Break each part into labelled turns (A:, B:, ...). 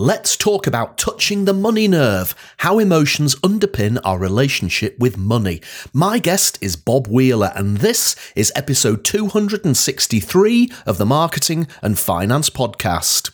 A: Let's talk about touching the money nerve, how emotions underpin our relationship with money. My guest is Bob Wheeler, and this is episode 263 of the Marketing and Finance Podcast.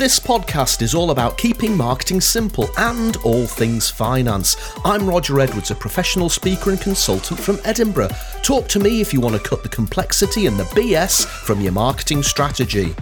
A: This podcast is all about keeping marketing simple and all things finance. I'm Roger Edwards, a professional speaker and consultant from Edinburgh. Talk to me if you want to cut the complexity and the BS from your marketing strategy.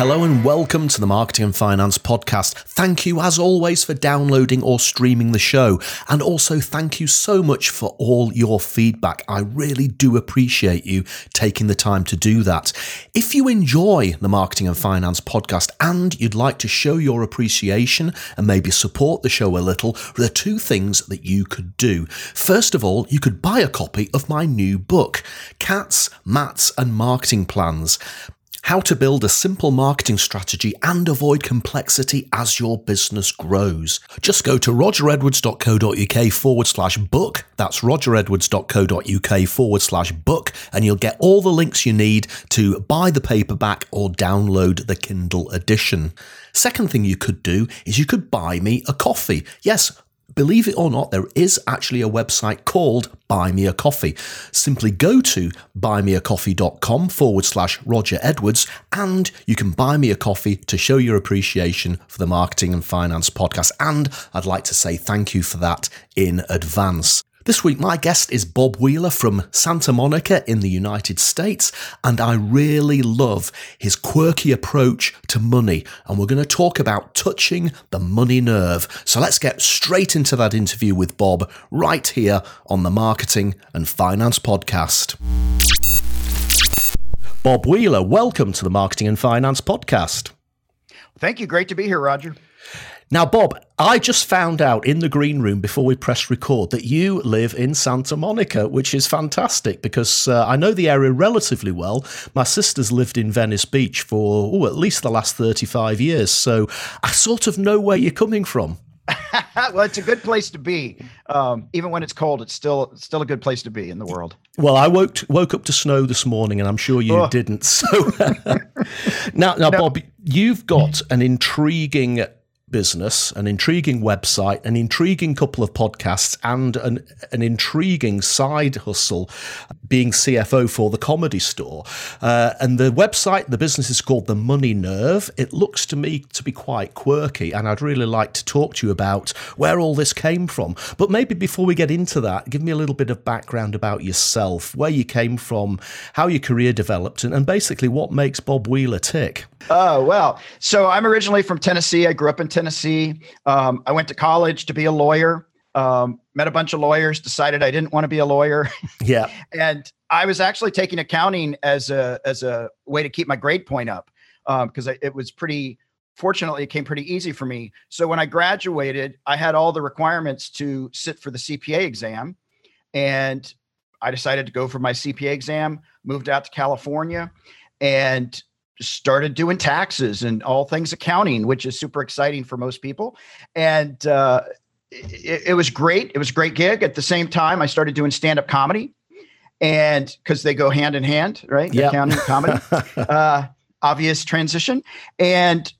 A: Hello and welcome to the Marketing and Finance Podcast. Thank you, as always, for downloading or streaming the show. And also, thank you so much for all your feedback. I really do appreciate you taking the time to do that. If you enjoy the Marketing and Finance Podcast and you'd like to show your appreciation and maybe support the show a little, there are two things that you could do. First of all, you could buy a copy of my new book, Cats, Mats, and Marketing Plans how to build a simple marketing strategy and avoid complexity as your business grows. Just go to rogeredwards.co.uk forward slash book. That's rogeredwards.co.uk forward slash book, and you'll get all the links you need to buy the paperback or download the Kindle edition. Second thing you could do is you could buy me a coffee. Yes, believe it or not, there is actually a website called Buy Me a Coffee. Simply go to buymeacoffee.com forward slash Roger Edwards and you can buy me a coffee to show your appreciation for the Marketing and Finance podcast. And I'd like to say thank you for that in advance. This week, my guest is Bob Wheeler from Santa Monica in the United States, and I really love his quirky approach to money. And we're going to talk about touching the money nerve. So let's get straight into that interview with Bob right here on the Marketing and Finance Podcast. Bob Wheeler, welcome to the Marketing and Finance Podcast.
B: Thank you. Great to be here, Roger.
A: Now, Bob, I just found out in the green room before we press record that you live in Santa Monica, which is fantastic because uh, I know the area relatively well. My sister's lived in Venice Beach for oh, at least the last 35 years. So I sort of know where you're coming from.
B: well, it's a good place to be. Um, even when it's cold, it's still still a good place to be in the world.
A: Well, I woke woke up to snow this morning, and I'm sure you oh. didn't. So now, now, no. Bob, you've got an intriguing business, an intriguing website, an intriguing couple of podcasts, and an, an intriguing side hustle being CFO for the comedy store. Uh, and the website, the business is called The Money Nerve. It looks to me to be quite quirky, and I'd really like to talk to you about where all this came from. But maybe before we get into that, give me a little bit of background about yourself, where you came from, how your career developed, and, and basically what makes Bob Wheeler tick.
B: Oh, well. So I'm originally from Tennessee. I grew up in Tennessee. Um, I went to college to be a lawyer. Um, met a bunch of lawyers, decided I didn't want to be a lawyer.
A: Yeah.
B: and I was actually taking accounting as a as a way to keep my grade point up because um, it was pretty fortunately it came pretty easy for me. So when I graduated, I had all the requirements to sit for the CPA exam and I decided to go for my CPA exam, moved out to California and started doing taxes and all things accounting, which is super exciting for most people. And uh, it, it, was great. It was a great gig. At the same time, I started doing stand up comedy, and because they go hand in hand, right?
A: Yeah,
B: comedy. uh, obvious transition. And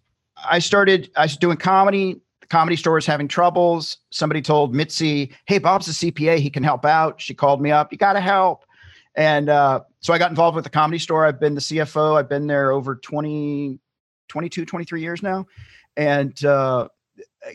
B: I started. I was doing comedy. The comedy store was having troubles. Somebody told Mitzi, "Hey, Bob's a CPA. He can help out." She called me up. You got to help. And uh, so I got involved with the comedy store. I've been the CFO. I've been there over 20, 22, 23 years now. And uh,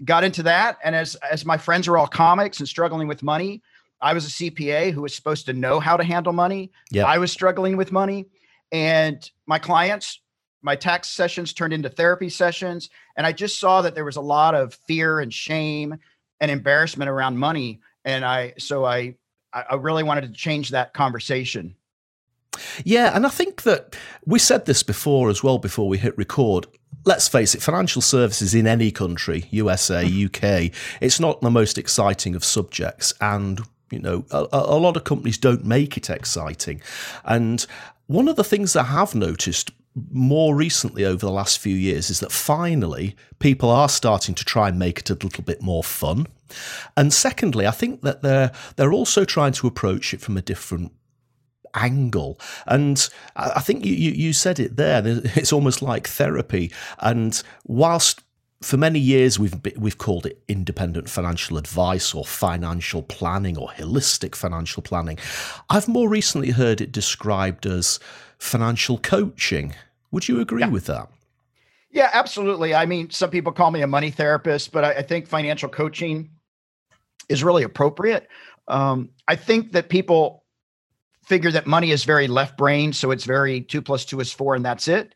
B: got into that. And as, as my friends are all comics and struggling with money, I was a CPA who was supposed to know how to handle money.
A: Yep.
B: I was struggling with money. And my clients, my tax sessions turned into therapy sessions. And I just saw that there was a lot of fear and shame and embarrassment around money. And I, so I I, really wanted to change that conversation.
A: Yeah, and I think that we said this before as well before we hit record. Let's face it, financial services in any country, USA, hmm. UK, it's not the most exciting of subjects. And you know, a, a, lot of companies don't make it exciting. And One of the things that I have noticed more recently over the last few years is that finally people are starting to try and make it a little bit more fun. And secondly, I think that they're they're also trying to approach it from a different angle. And I think you, you, you said it there. It's almost like therapy. And whilst for many years we've we've called it independent financial advice or financial planning or holistic financial planning. I've more recently heard it described as financial coaching. Would you agree yeah. with that?
B: Yeah, absolutely. I mean, some people call me a money therapist, but I, I think financial coaching is really appropriate. Um, I think that people figure that money is very left brain, so it's very two plus two is four, and that's it.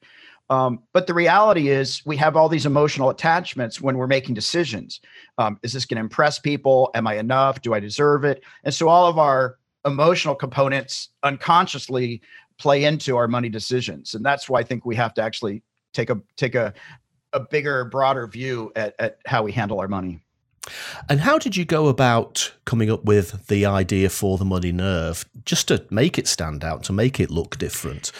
B: Um, but the reality is, we have all these emotional attachments when we're making decisions. Um, is this going to impress people? Am I enough? Do I deserve it? And so all of our emotional components unconsciously play into our money decisions, and that's why I think we have to actually take a take a a bigger, broader view at, at how we handle our money.
A: And how did you go about coming up with the idea for the money nerve, just to make it stand out, to make it look different?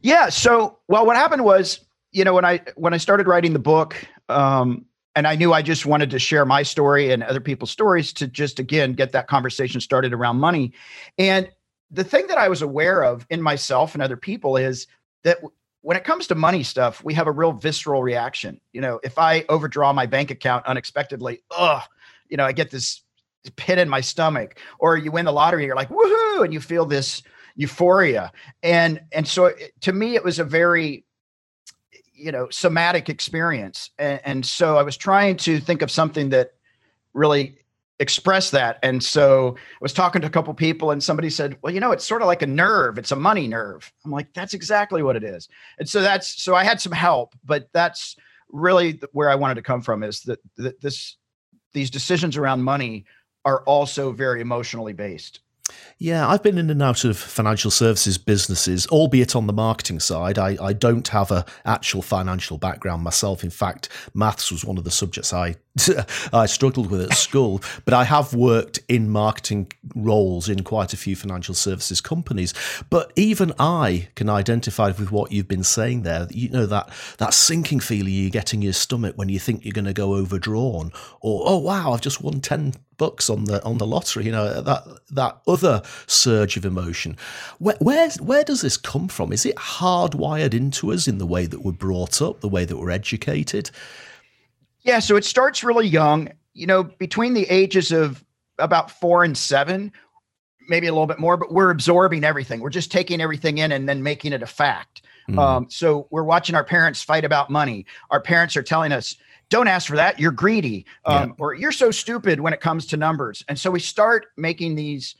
B: Yeah. So, well, what happened was, you know, when I when I started writing the book, um, and I knew I just wanted to share my story and other people's stories to just again get that conversation started around money. And the thing that I was aware of in myself and other people is that when it comes to money stuff, we have a real visceral reaction. You know, if I overdraw my bank account unexpectedly, ugh, you know, I get this pit in my stomach. Or you win the lottery, you're like, woohoo, and you feel this euphoria. And and so it, to me, it was a very you know somatic experience and, and so i was trying to think of something that really express that. And so I was talking to a couple people and somebody said, well, you know, it's sort of like a nerve. It's a money nerve. I'm like, that's exactly what it is. And so that's, so I had some help, but that's really where I wanted to come from is that, that this, these decisions around money are also very emotionally based.
A: Yeah, I've been in and out of financial services businesses, albeit on the marketing side. I, I don't have a actual financial background myself. In fact, maths was one of the subjects I I struggled with at school, but I have worked in marketing roles in quite a few financial services companies. But even I can identify with what you've been saying there. You know that that sinking feeling you get in your stomach when you think you're going to go overdrawn, or oh wow, I've just won ten bucks on the on the lottery. You know that that other surge of emotion. Where where where does this come from? Is it hardwired into us in the way that we're brought up, the way that we're educated?
B: Yeah, so it starts really young. You know, between the ages of about four and seven, maybe a little bit more, but we're absorbing everything. We're just taking everything in and then making it a fact. Mm. Um, so we're watching our parents fight about money. Our parents are telling us, don't ask for that. You're greedy. Um, yeah. Or you're so stupid when it comes to numbers. And so we start making these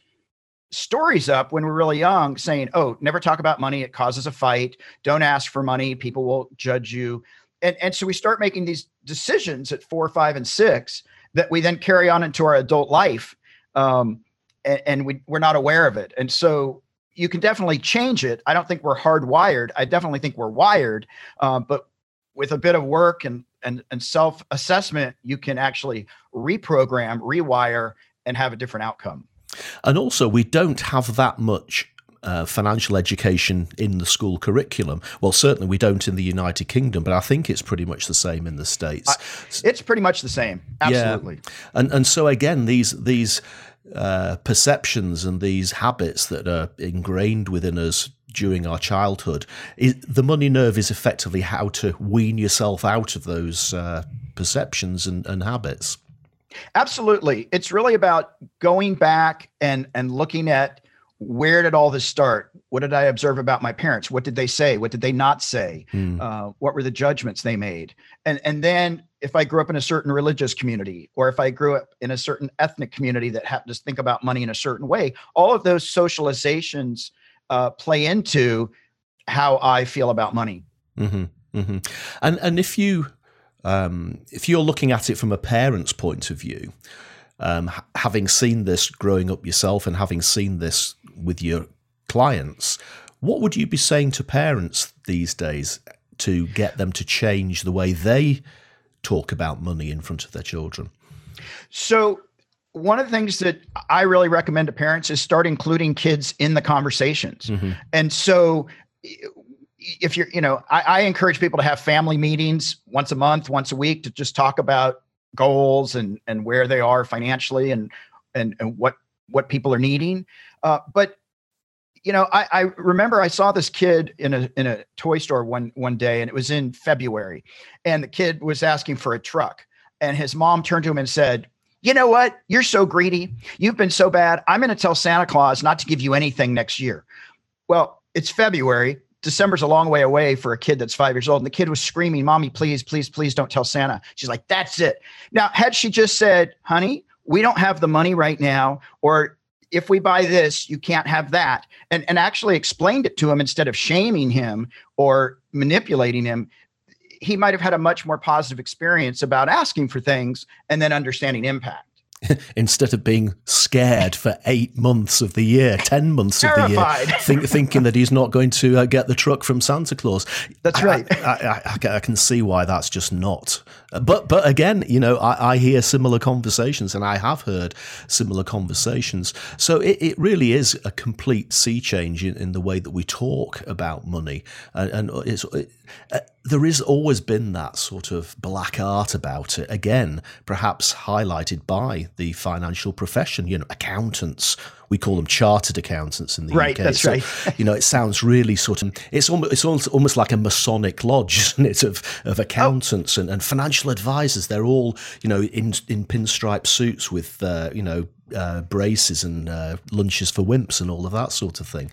B: stories up when we're really young saying, oh, never talk about money. It causes a fight. Don't ask for money. People will judge you and and so we start making these decisions at four, five, and six that we then carry on into our adult life, um, and, and we we're not aware of it. And so you can definitely change it. I don't think we're hardwired. I definitely think we're wired, um, but with a bit of work and and and self assessment, you can actually reprogram, rewire, and have a different outcome.
A: And also, we don't have that much uh, financial education in the school curriculum. Well, certainly we don't in the United Kingdom, but I think it's pretty much the same in the states.
B: it's pretty much the same. Absolutely.
A: Yeah. And and so again, these these uh, perceptions and these habits that are ingrained within us during our childhood, is, the money nerve is effectively how to wean yourself out of those uh, perceptions and, and habits.
B: Absolutely. It's really about going back and and looking at where did all this start? What did I observe about my parents? What did they say? What did they not say? Mm. Uh, what were the judgments they made? And and then if I grew up in a certain religious community, or if I grew up in a certain ethnic community that happened to think about money in a certain way, all of those socializations uh, play into how I feel about money.
A: Mm-hmm, mm-hmm. And and if you um, if you're looking at it from a parent's point of view, um, having seen this growing up yourself and having seen this with your clients, what would you be saying to parents these days to get them to change the way they talk about money in front of their children?
B: So, one of the things that I really recommend to parents is start including kids in the conversations. Mm-hmm. And so if you're, you know, I, I, encourage people to have family meetings once a month, once a week to just talk about goals and and where they are financially and and, and what what people are needing. Uh, but you know, I, I remember I saw this kid in a in a toy store one one day, and it was in February, and the kid was asking for a truck, and his mom turned to him and said, "You know what? You're so greedy. You've been so bad. I'm going to tell Santa Claus not to give you anything next year." Well, it's February. December's a long way away for a kid that's five years old. And the kid was screaming, Mommy, please, please, please don't tell Santa. She's like, That's it. Now, had she just said, Honey, we don't have the money right now, or if we buy this, you can't have that, and, and actually explained it to him instead of shaming him or manipulating him, he might have had a much more positive experience about asking for things and then understanding impact.
A: instead of being scared for eight months of the year, 10 months of the year, think, thinking that he's not going to uh, get the truck from Santa Claus.
B: That's right.
A: I, I, I, I, can see why that's just not. But but again, you know, I, hear similar conversations and I have heard similar conversations. So it, it really is a complete sea change in, in the way that we talk about money. And, and it's. It, uh, there has always been that sort of black art about it. Again, perhaps highlighted by the financial profession. You know, accountants. We call them chartered accountants in the
B: right,
A: UK.
B: That's
A: so,
B: right.
A: you know, it sounds really sort of. It's almost it's almost, almost like a Masonic lodge, isn't it? Of of accountants oh. and, and financial advisors. They're all you know in in pinstripe suits with uh, you know uh, braces and uh, lunches for wimps and all of that sort of thing.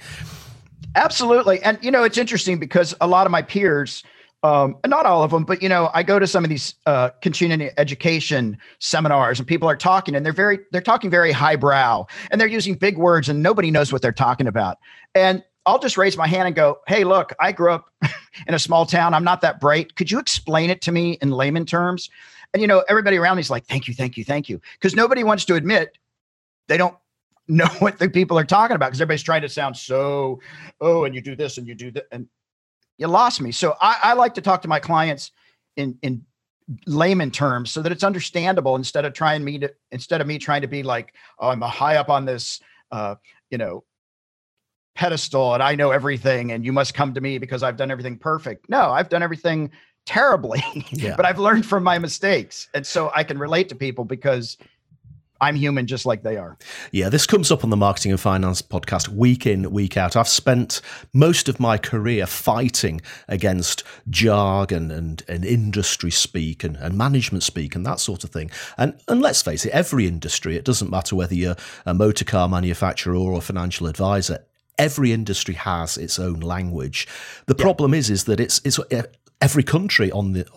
B: Absolutely. And, you know, it's interesting because a lot of my peers, um, not all of them, but, you know, I go to some of these uh, continuing education seminars and people are talking and they're very, they're talking very highbrow and they're using big words and nobody knows what they're talking about. And I'll just raise my hand and go, Hey, look, I grew up in a small town. I'm not that bright. Could you explain it to me in layman terms? And, you know, everybody around me is like, Thank you, thank you, thank you. Because nobody wants to admit they don't know what the people are talking about because everybody's trying to sound so, oh, and you do this and you do that. And you lost me. So I, I like to talk to my clients in, in layman terms so that it's understandable instead of trying me to, instead of me trying to be like, oh, I'm a high up on this, uh, you know, pedestal and I know everything and you must come to me because I've done everything perfect. No, I've done everything terribly, yeah. but I've learned from my mistakes. And so I can relate to people because I'm human just like they are.
A: Yeah, this comes up on the Marketing and Finance podcast week in, week out. I've spent most of my career fighting against jargon and, and industry speak and, and management speak and that sort of thing. And, and let's face it, every industry, it doesn't matter whether you're a motor car manufacturer or a financial advisor, every industry has its own language. The yeah. problem is, is that it's, it's uh, every country on the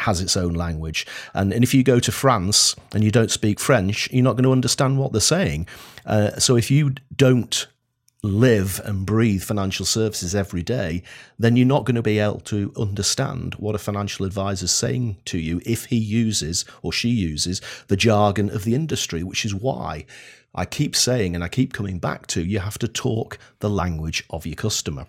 A: has its own language. And, and if you go to France and you don't speak French, you're not going to understand what they're saying. Uh, so if you don't live and breathe financial services every day, then you're not going to be able to understand what a financial advisor is saying to you if he uses or she uses the jargon of the industry, which is why I keep saying and I keep coming back to you have to talk the language of your customer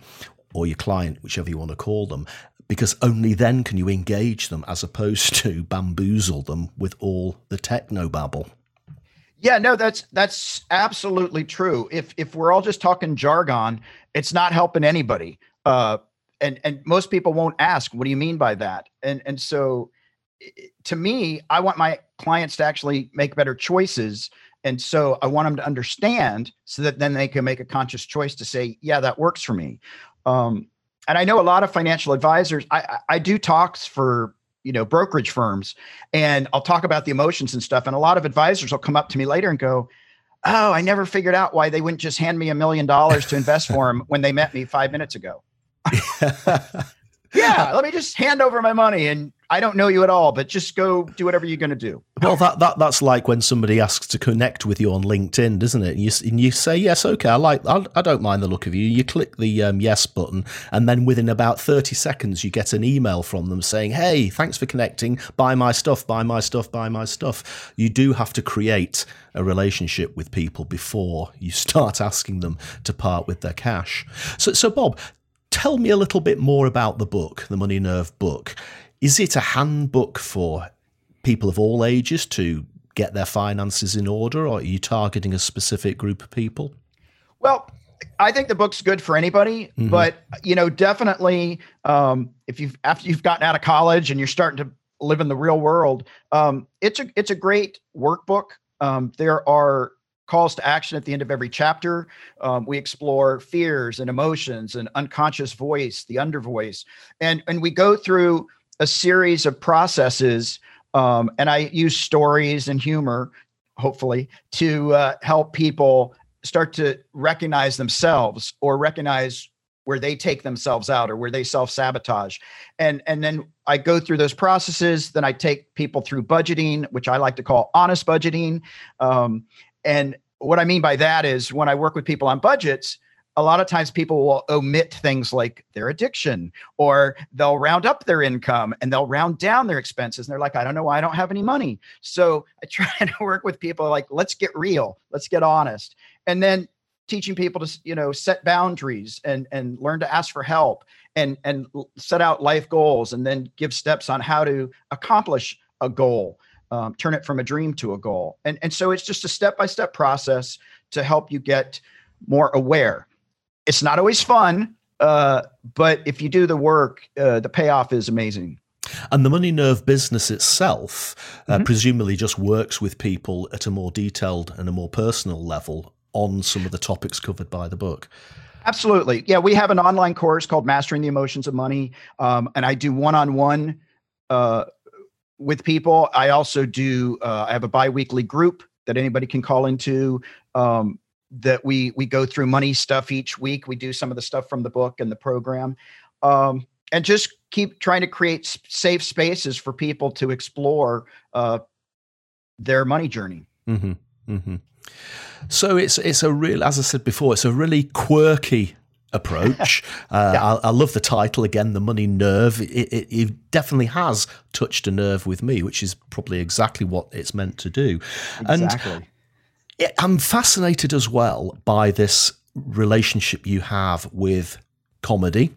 A: or your client, whichever you want to call them because only then can you engage them as opposed to bamboozle them with all the techno babble.
B: Yeah, no, that's that's absolutely true. If if we're all just talking jargon, it's not helping anybody. Uh, and and most people won't ask, "What do you mean by that?" And and so, to me, I want my clients to actually make better choices, and so I want them to understand, so that then they can make a conscious choice to say, "Yeah, that works for me." Um, and I know a lot of financial advisors. I, I do talks for you know brokerage firms, and I'll talk about the emotions and stuff. And a lot of advisors will come up to me later and go, "Oh, I never figured out why they wouldn't just hand me a million dollars to invest for them when they met me five minutes ago." yeah, let me just hand over my money and I don't know you at all, but just go do whatever you're going to do.
A: Well, that, that that's like when somebody asks to connect with you on LinkedIn, doesn't it? And you, and you say yes, okay, I like, I, I don't mind the look of you. You click the um, yes button, and then within about thirty seconds, you get an email from them saying, "Hey, thanks for connecting. Buy my stuff. Buy my stuff. Buy my stuff." You do have to create a relationship with people before you start asking them to part with their cash. So, so Bob, tell me a little bit more about the book, the Money Nerve book. Is it a handbook for people of all ages to get their finances in order, or are you targeting a specific group of people?
B: Well, I think the book's good for anybody, mm-hmm. but you know, definitely um, if you've after you've gotten out of college and you're starting to live in the real world, um, it's a it's a great workbook. Um, there are calls to action at the end of every chapter. Um, we explore fears and emotions and unconscious voice, the undervoice, and and we go through a series of processes. Um, and I use stories and humor, hopefully, to uh, help people start to recognize themselves or recognize where they take themselves out or where they self-sabotage and and then i go through those processes then i take people through budgeting which i like to call honest budgeting um, and what i mean by that is when i work with people on budgets a lot of times people will omit things like their addiction or they'll round up their income and they'll round down their expenses. And they're like i don't know why i don't have any money. So i try to work with people like let's get real. Let's get honest. And then teaching people to you know set boundaries and and learn to ask for help and and set out life goals and then give steps on how to accomplish a goal um, turn it from a dream to a goal and and so it's just a step by step process to help you get more aware it's not always fun, uh, but if you do the work, uh, the payoff is amazing.
A: And the Money Nerve business itself, uh, mm-hmm. presumably, just works with people at a more detailed and a more personal level on some of the topics covered by the book.
B: Absolutely. Yeah, we have an online course called Mastering the Emotions of Money. Um, and I do one on one with people. I also do, uh, I have a bi weekly group that anybody can call into. Um, that we we go through money stuff each week. We do some of the stuff from the book and the program, um, and just keep trying to create safe spaces for people to explore uh, their money journey.
A: Mm-hmm, mm-hmm. So it's it's a real, as I said before, it's a really quirky approach. Uh, yeah. I, I, love the title again, the money nerve. It, it, it, definitely has touched a nerve with me, which is probably exactly what it's meant to do.
B: Exactly.
A: And I'm fascinated as well by this relationship you have with comedy.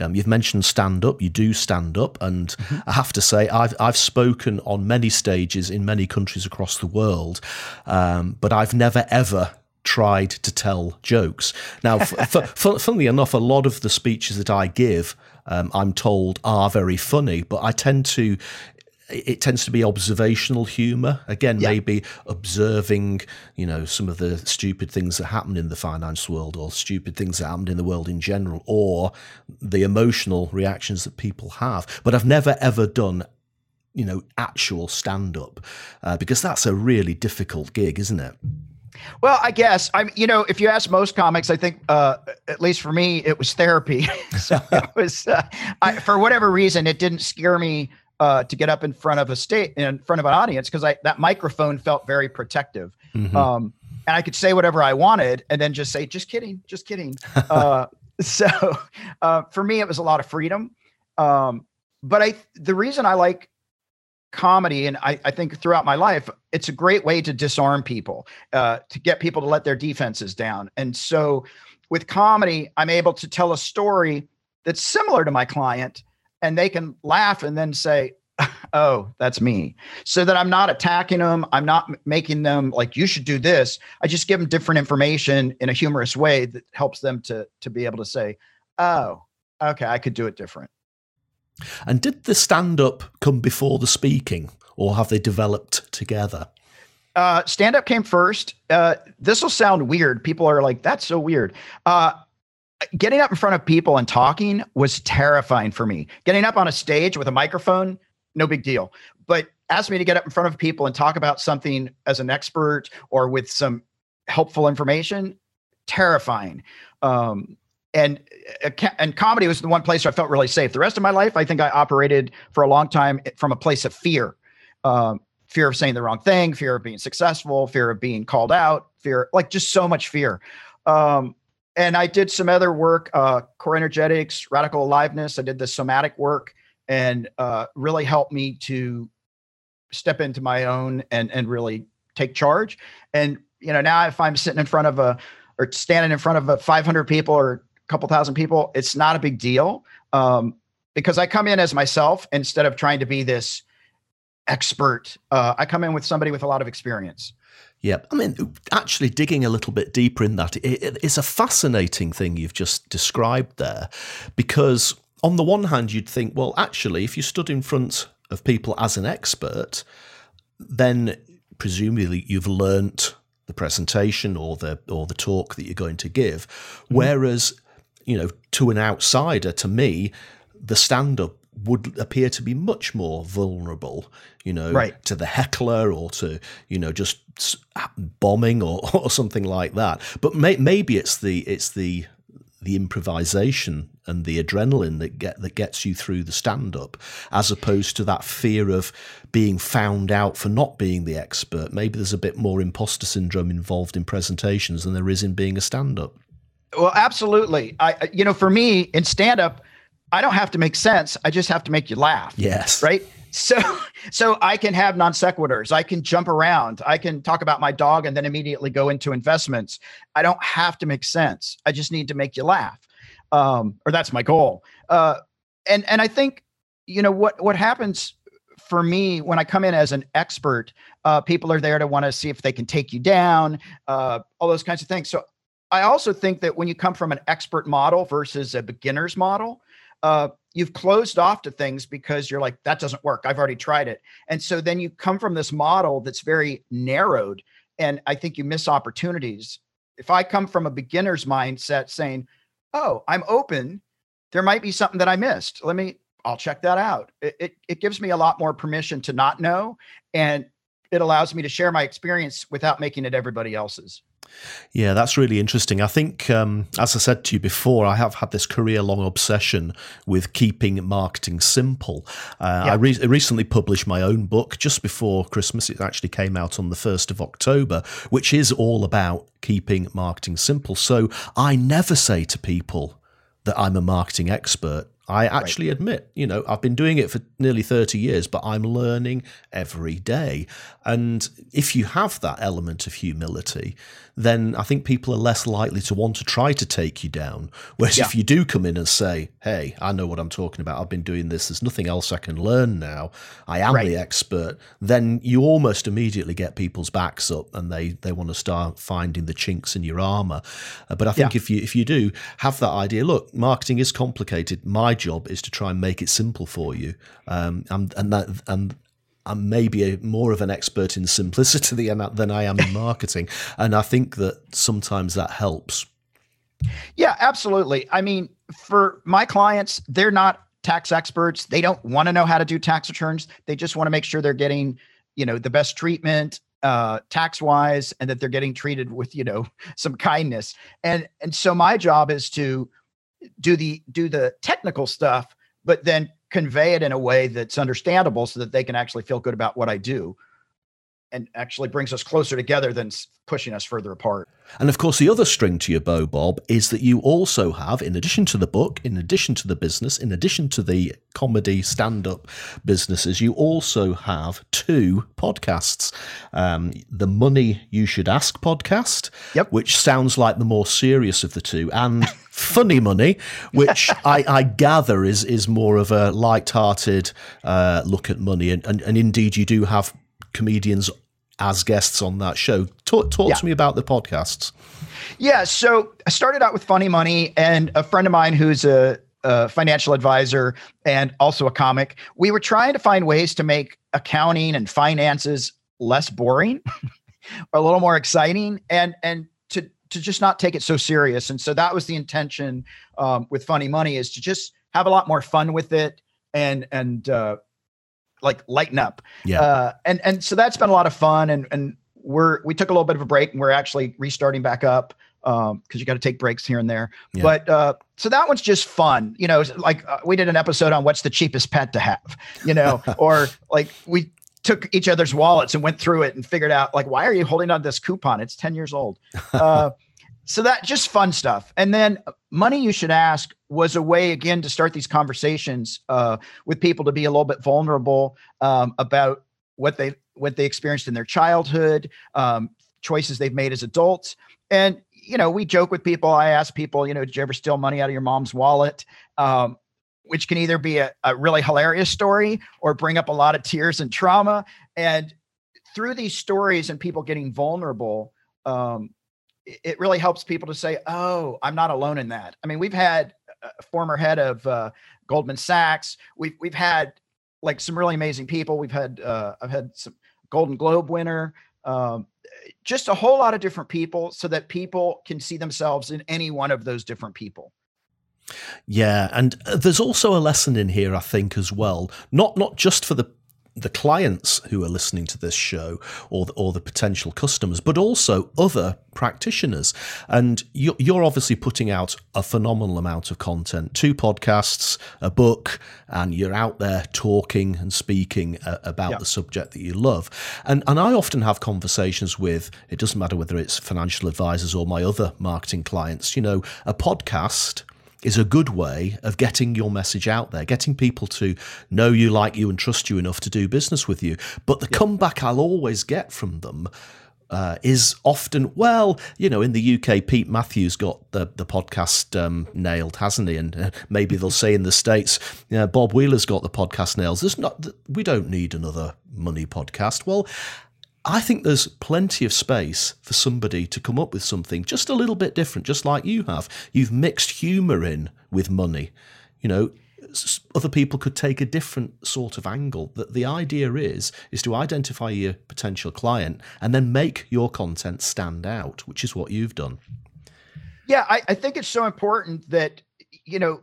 A: Um, you've mentioned stand up. You do stand up, and mm-hmm. I have to say, I've I've spoken on many stages in many countries across the world, um, but I've never ever tried to tell jokes. Now, f- f- funnily enough, a lot of the speeches that I give. Um, I'm told are very funny, but I tend to it tends to be observational humor again yeah. maybe observing you know some of the stupid things that happen in the finance world or stupid things that happened in the world in general or the emotional reactions that people have but i've never ever done you know actual stand up uh, because that's a really difficult gig isn't it
B: well, I guess I'm. You know, if you ask most comics, I think, uh, at least for me, it was therapy. so it was, uh, I, for whatever reason, it didn't scare me uh, to get up in front of a state in front of an audience because I that microphone felt very protective. Mm-hmm. Um, and I could say whatever I wanted and then just say, just kidding, just kidding. uh, so uh, for me, it was a lot of freedom. Um, but I the reason I like comedy and I, I, think throughout my life it's a great way to disarm people uh, to get people to let their defenses down and so with comedy i'm able to tell a story that's similar to my client and they can laugh and then say, oh, that's me. So that I'm not attacking them. I'm not making them like, you should do this. I just give them different information in a humorous way that helps them to, to be able to say, oh, okay, I could do it different.
A: And did the stand up come before the speaking or have they developed together?
B: Uh, stand up came first. Uh, this will sound weird. People are like, that's so weird. Uh, getting up in front of people and talking was terrifying for me. Getting up on a stage with a microphone, no big deal. But ask me to get up in front of people and talk about something as an expert or with some helpful information, terrifying. Um, and uh, and comedy was the one place where I felt really safe. The rest of my life, I think I operated for a long time from a place of fear, um, fear of saying the wrong thing, fear of being successful, fear of being called out, fear like just so much fear. Um, and I did some other work, uh, core energetics, radical aliveness. I did the somatic work and uh, really helped me to step into my own and and really take charge. And you know, now if I'm sitting in front of a or standing in front of a 500 people or couple thousand people, it's not a big deal um, because I come in as myself instead of trying to be this expert. Uh, I come in with somebody with a lot of experience.
A: Yeah, I mean, actually digging a little bit deeper in that, it, it's a fascinating thing you've just described there, because on the one hand, you'd think, well, actually, if you stood in front of people as an expert, then presumably you've learnt the presentation or the or the talk that you're going to give, mm-hmm. whereas you know, to an outsider, to me, the stand up would appear to be much more vulnerable, you know,
B: right.
A: to the heckler or to, you know, just bombing or, or something like that. But may, maybe it's the it's the the improvisation and the adrenaline that get that gets you through the stand up as opposed to that fear of being found out for not being the expert maybe there's a bit more imposter syndrome involved in presentations than there is in being a stand up
B: well absolutely i you know for me in stand up I don't have to make sense. I just have to make you laugh.
A: Yes.
B: Right. So, so I can have non sequiturs. I can jump around. I can talk about my dog and then immediately go into investments. I don't have to make sense. I just need to make you laugh, um, or that's my goal. Uh, and and I think you know what what happens for me when I come in as an expert. Uh, people are there to want to see if they can take you down, uh, all those kinds of things. So I also think that when you come from an expert model versus a beginner's model, uh, you've closed off to things because you're like, that doesn't work. I've already tried it. And so then you come from this model that's very narrowed. And I think you miss opportunities. If I come from a beginner's mindset saying, oh, I'm open, there might be something that I missed. Let me, I'll check that out. It, it, it gives me a lot more permission to not know. And it allows me to share my experience without making it everybody else's.
A: Yeah, that's really interesting. I think, um, as I said to you before, I have had this career long obsession with keeping marketing simple. Uh, yeah. I re- recently published my own book just before Christmas. It actually came out on the 1st of October, which is all about keeping marketing simple. So I never say to people that I'm a marketing expert. I actually right. admit, you know, I've been doing it for nearly 30 years, but I'm learning every day. And if you have that element of humility, then I think people are less likely to want to try to take you down. Whereas yeah. if you do come in and say, hey, I know what I'm talking about, I've been doing this, there's nothing else I can learn now, I am right. the expert, then you almost immediately get people's backs up and they, they want to start finding the chinks in your armor. Uh, but I think yeah. if you if you do have that idea, look, marketing is complicated. My job is to try and make it simple for you. Um, and, and that and I'm maybe a, more of an expert in simplicity than I am in marketing. and I think that sometimes that helps.
B: Yeah, absolutely. I mean, for my clients, they're not tax experts. They don't want to know how to do tax returns. They just want to make sure they're getting, you know, the best treatment uh, tax wise and that they're getting treated with, you know, some kindness. And and so my job is to do the do the technical stuff, but then convey it in a way that's understandable so that they can actually feel good about what I do and actually brings us closer together than pushing us further apart.
A: And of course, the other string to your bow, Bob, is that you also have, in addition to the book, in addition to the business, in addition to the comedy stand up businesses, you also have two podcasts um, the Money You Should Ask podcast,
B: yep.
A: which sounds like the more serious of the two, and Funny Money, which I, I, gather is is more of a light-hearted uh, look at money, and, and, and indeed you do have comedians as guests on that show. Talk, talk yeah. to me about the podcasts.
B: Yeah, so I started out with Funny Money, and a friend of mine who's a, a financial advisor and also a comic. We were trying to find ways to make accounting and finances less boring, a little more exciting, and and to to just not take it so serious. And so that was the intention um, with Funny Money is to just have a lot more fun with it and and uh, like lighten up.
A: Yeah. Uh,
B: and and so that's been a lot of fun. And and we're we took a little bit of a break and we're actually restarting back up because um, you got to take breaks here and there. Yeah. But uh, so that one's just fun, you know. Like uh, we did an episode on what's the cheapest pet to have, you know, or like we took each other's wallets and went through it and figured out like why are you holding on this coupon? It's ten years old. Uh, so that just fun stuff and then money you should ask was a way again to start these conversations uh, with people to be a little bit vulnerable um, about what they what they experienced in their childhood um, choices they've made as adults. And you know we joke with people. I ask people you know did you ever steal money out of your mom's wallet? Um, which can either be a, a really hilarious story or bring up a lot of tears and trauma. And through these stories and people getting vulnerable, um, it really helps people to say, "Oh, I'm not alone in that." I mean, we've had a former head of uh, Goldman Sachs. We've we've had like some really amazing people. We've had uh, I've had some Golden Globe winner, um, just a whole lot of different people, so that people can see themselves in any one of those different people.
A: Yeah, and uh, there's also a lesson in here, I think, as well. Not not just for the the clients who are listening to this show or the, or the potential customers, but also other practitioners. And you're, you're obviously putting out a phenomenal amount of content two podcasts, a book, and you're out there talking and speaking uh, about yeah. the subject that you love. And, and I often have conversations with, it doesn't matter whether it's financial advisors or my other marketing clients, you know, a podcast is a good way of getting your message out there, getting people to know you, like you, and trust you enough to do business with you. But the comeback I'll always get from them uh, is often, well, you know, in the UK, Pete Matthews got the, the podcast um, nailed, hasn't he? And uh, maybe they'll say in the States, you know, Bob Wheeler's got the podcast nails. There's not, we don't need another money podcast. Well, I think there's plenty of space for somebody to come up with something just a little bit different, just like you have. You've mixed humour in with money. You know, other people could take a different sort of angle. That the idea is is to identify your potential client and then make your content stand out, which is what you've done.
B: Yeah, I, I think it's so important that you know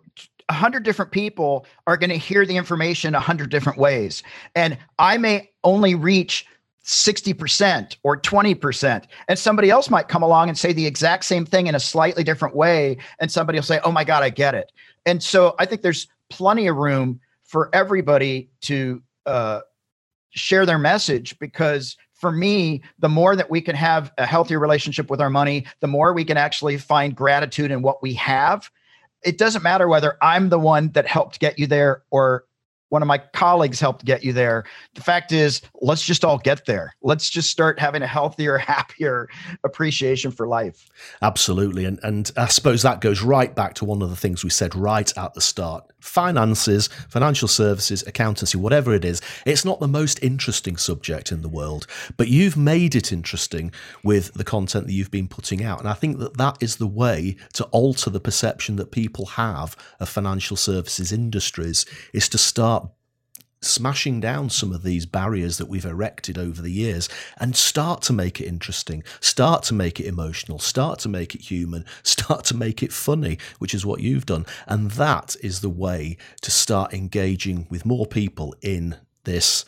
B: a hundred different people are going to hear the information a hundred different ways, and I may only reach 60% or 20%. And somebody else might come along and say the exact same thing in a slightly different way. And somebody will say, oh my God, I get it. And so I think there's plenty of room for everybody to uh, share their message because for me, the more that we can have a healthier relationship with our money, the more we can actually find gratitude in what we have. It doesn't matter whether I'm the one that helped get you there or one of my colleagues helped get you there. The fact is, let's just all get there. Let's just start having a healthier, happier appreciation for life.
A: Absolutely. And and I suppose that goes right back to one of the things we said right at the start. Finances, financial services, accountancy, whatever it is, it's not the most interesting subject in the world, but you've made it interesting with the content that you've been putting out. And I think that that is the way to alter the perception that people have of financial services industries is to start smashing down some of these barriers that we've erected over the years and start to make it interesting, start to make it emotional, start to make it human, start to make it funny, which is what you've done. And that is the way to start engaging with more people in this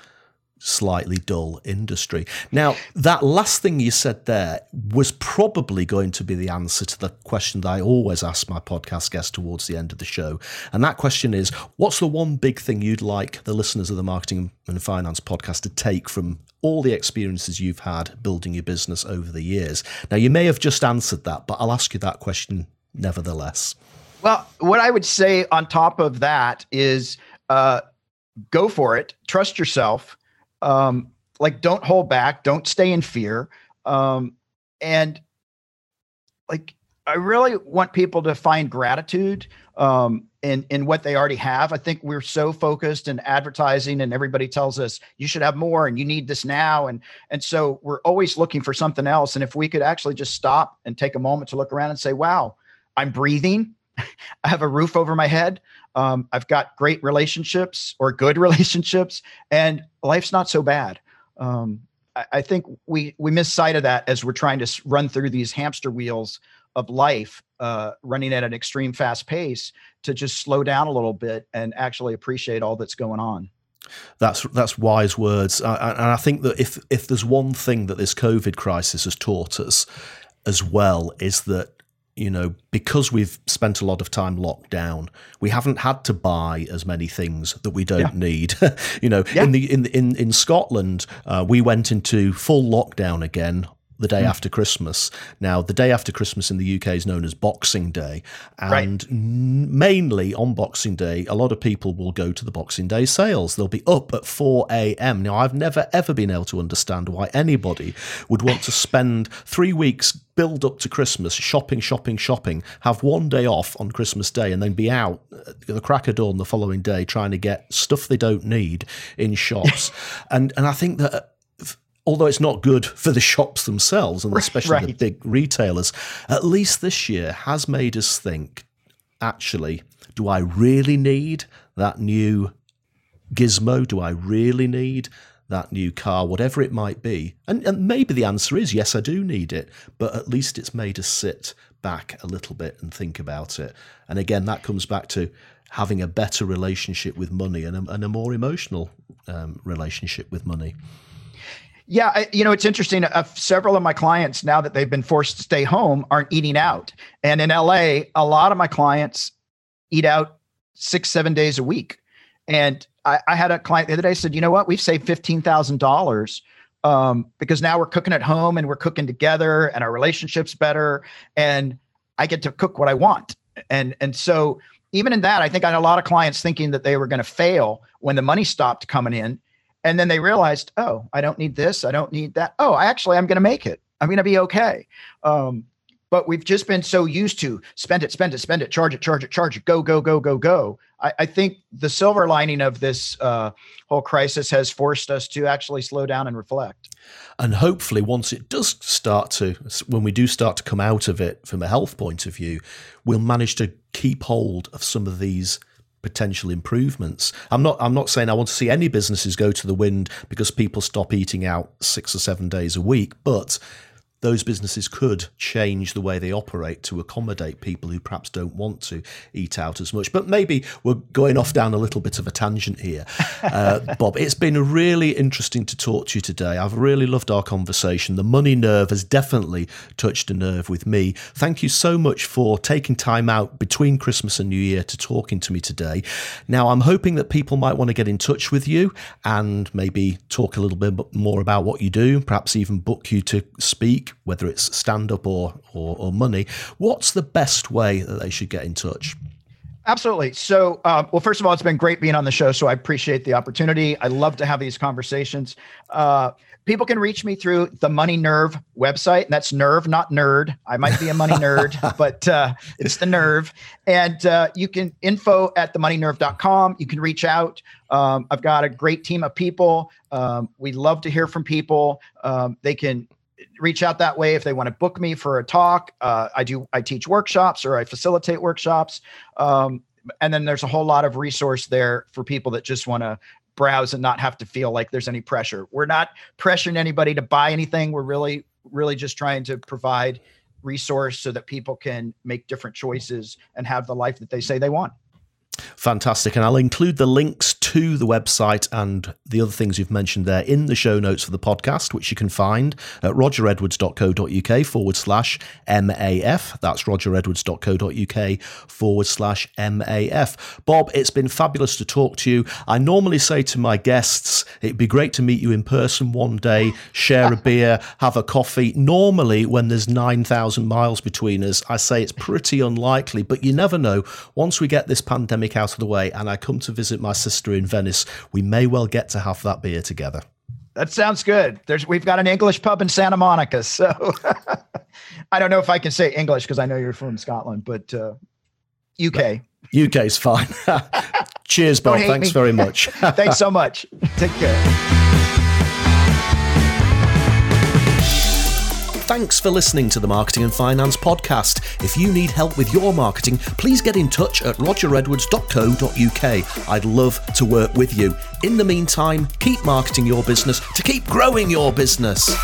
A: slightly dull industry. Now, that last thing you said there was probably going to be the answer to the question that I always ask my podcast guests towards the end of the show. And that question is what's the one big thing you'd like the listeners of the Marketing and Finance podcast to take from all the experiences you've had building your business over the years? Now, you may have just answered that, but I'll ask you that question nevertheless.
B: Well, what I would say on top of that is uh, go for it, trust yourself um, like don't hold back don't stay in fear. Um, and like i really want people to find gratitude um, in in what they already have. I think we're so focused in advertising and everybody tells us you should have more and you need this now. And and so we're always looking for something else. And if we could actually just stop and take a moment to look around and say wow i'm breathing. I have a roof over my head. Um, I've got great relationships or good relationships, and life's not so bad. Um, I, I, think we we miss sight of that as we're trying to run through these hamster wheels of life, uh, running at an extreme fast pace. To just slow down a little bit and actually appreciate all that's going on.
A: That's that's wise words, and I think that if if there's one thing that this COVID crisis has taught us, as well, is that you know, because we've spent a lot of time locked down, we haven't had to buy as many things that we don't yeah. need. you know, yeah. in the in in in Scotland, uh, we went into full lockdown again the day mm. after Christmas. Now, the day after Christmas in the UK is known as Boxing Day. And right. mainly on Boxing Day, a lot of people will go to the Boxing Day sales. They'll be up at 4 a.m. Now, I've never, ever been able to understand why anybody would want to spend three weeks build up to Christmas, shopping, shopping, shopping, have one day off on Christmas Day, and then be out at the crack of dawn the following day trying to get stuff they don't need in shops. and and I think that although it's not good for the shops themselves and especially right. the big retailers, at least this year has made us think actually, do I really need that new gizmo? Do I really need that new car, whatever it might be? And, and maybe the answer is yes, I do need it, but at least it's made us sit back a little bit and think about it. And again, that comes back to having a better relationship with money and a, and a more emotional um, relationship with money.
B: Yeah, I, you know, it's interesting. Uh, several of my clients, now that they've been forced to stay home, aren't eating out. And in LA, a lot of my clients eat out six, seven days a week. And I, I had a client the other day said, you know what? We've saved $15,000 um, because now we're cooking at home and we're cooking together and our relationship's better. And I get to cook what I want. And, and so even in that, I think I had a lot of clients thinking that they were going to fail when the money stopped coming in and then they realized, oh, I don't need this. I don't need that. Oh, actually, I'm going to make it. I'm going to be okay. Um, but we've just been so used to spend it, spend it, spend it, charge it, charge it, charge it, go, go, go, go, go. I, I think the silver lining of this uh, whole crisis has forced us to actually slow down and reflect.
A: And hopefully, once it does start to, when we do start to come out of it from a health point of view, we'll manage to keep hold of some of these potential improvements. I'm not I'm not saying I want to see any businesses go to the wind because people stop eating out 6 or 7 days a week, but those businesses could change the way they operate to accommodate people who perhaps don't want to eat out as much. But maybe we're going off down a little bit of a tangent here. Uh, Bob, it's been really interesting to talk to you today. I've really loved our conversation. The money nerve has definitely touched a nerve with me. Thank you so much for taking time out between Christmas and New Year to talking to me today. Now, I'm hoping that people might want to get in touch with you and maybe talk a little bit more about what you do, perhaps even book you to speak whether it's stand up or, or, or money, what's the best way that they should get in touch?
B: Absolutely. So, uh, well, first of all, it's been great being on the show. So I appreciate the opportunity. I love to have these conversations. Uh, people can reach me through the Money Nerve website. And that's nerve, not nerd. I might be a money nerd, but uh, it's the nerve. And uh, you can info at themoneynerve.com. You can reach out. Um, I've got a great team of people. Um, we love to hear from people. Um, they can reach out that way if they want to book me for a talk. Uh, I do I teach workshops or I facilitate workshops, um, and then there's a whole lot of resource there for people that just want to browse and not have to feel like there's any pressure. We're not pressuring anybody to buy anything. We're really really just trying to provide resource so that people can make different choices and have the life that they say they want.
A: Fantastic. And I'll include the links to the website and the other things you've mentioned there in the show notes for the podcast, which you can find at rogeredwards.co.uk forward slash MAF. That's rogeredwards.co.uk forward slash MAF. Bob, it's been fabulous to talk to you. I normally say to my guests, it'd be great to meet you in person one day, share a beer, have a coffee. Normally, when there's 9,000 miles between us, I say it's pretty unlikely, but you never know. Once we get this pandemic pandemic out of the way and I come to visit my sister in Venice, we may well get to have that beer together.
B: That sounds good. There's we've got an English pub in Santa Monica, so I don't know if I can say English because I know you're from Scotland, but uh, UK.
A: UK's fine. Cheers, Bob. Thanks me. very much.
B: Thanks so much. Take care.
A: Thanks for listening to the Marketing and Finance podcast. If you need help with your marketing, please get in touch at rogeredwards.co.uk. I'd love to work with you. In the meantime, keep marketing your business to keep growing your business.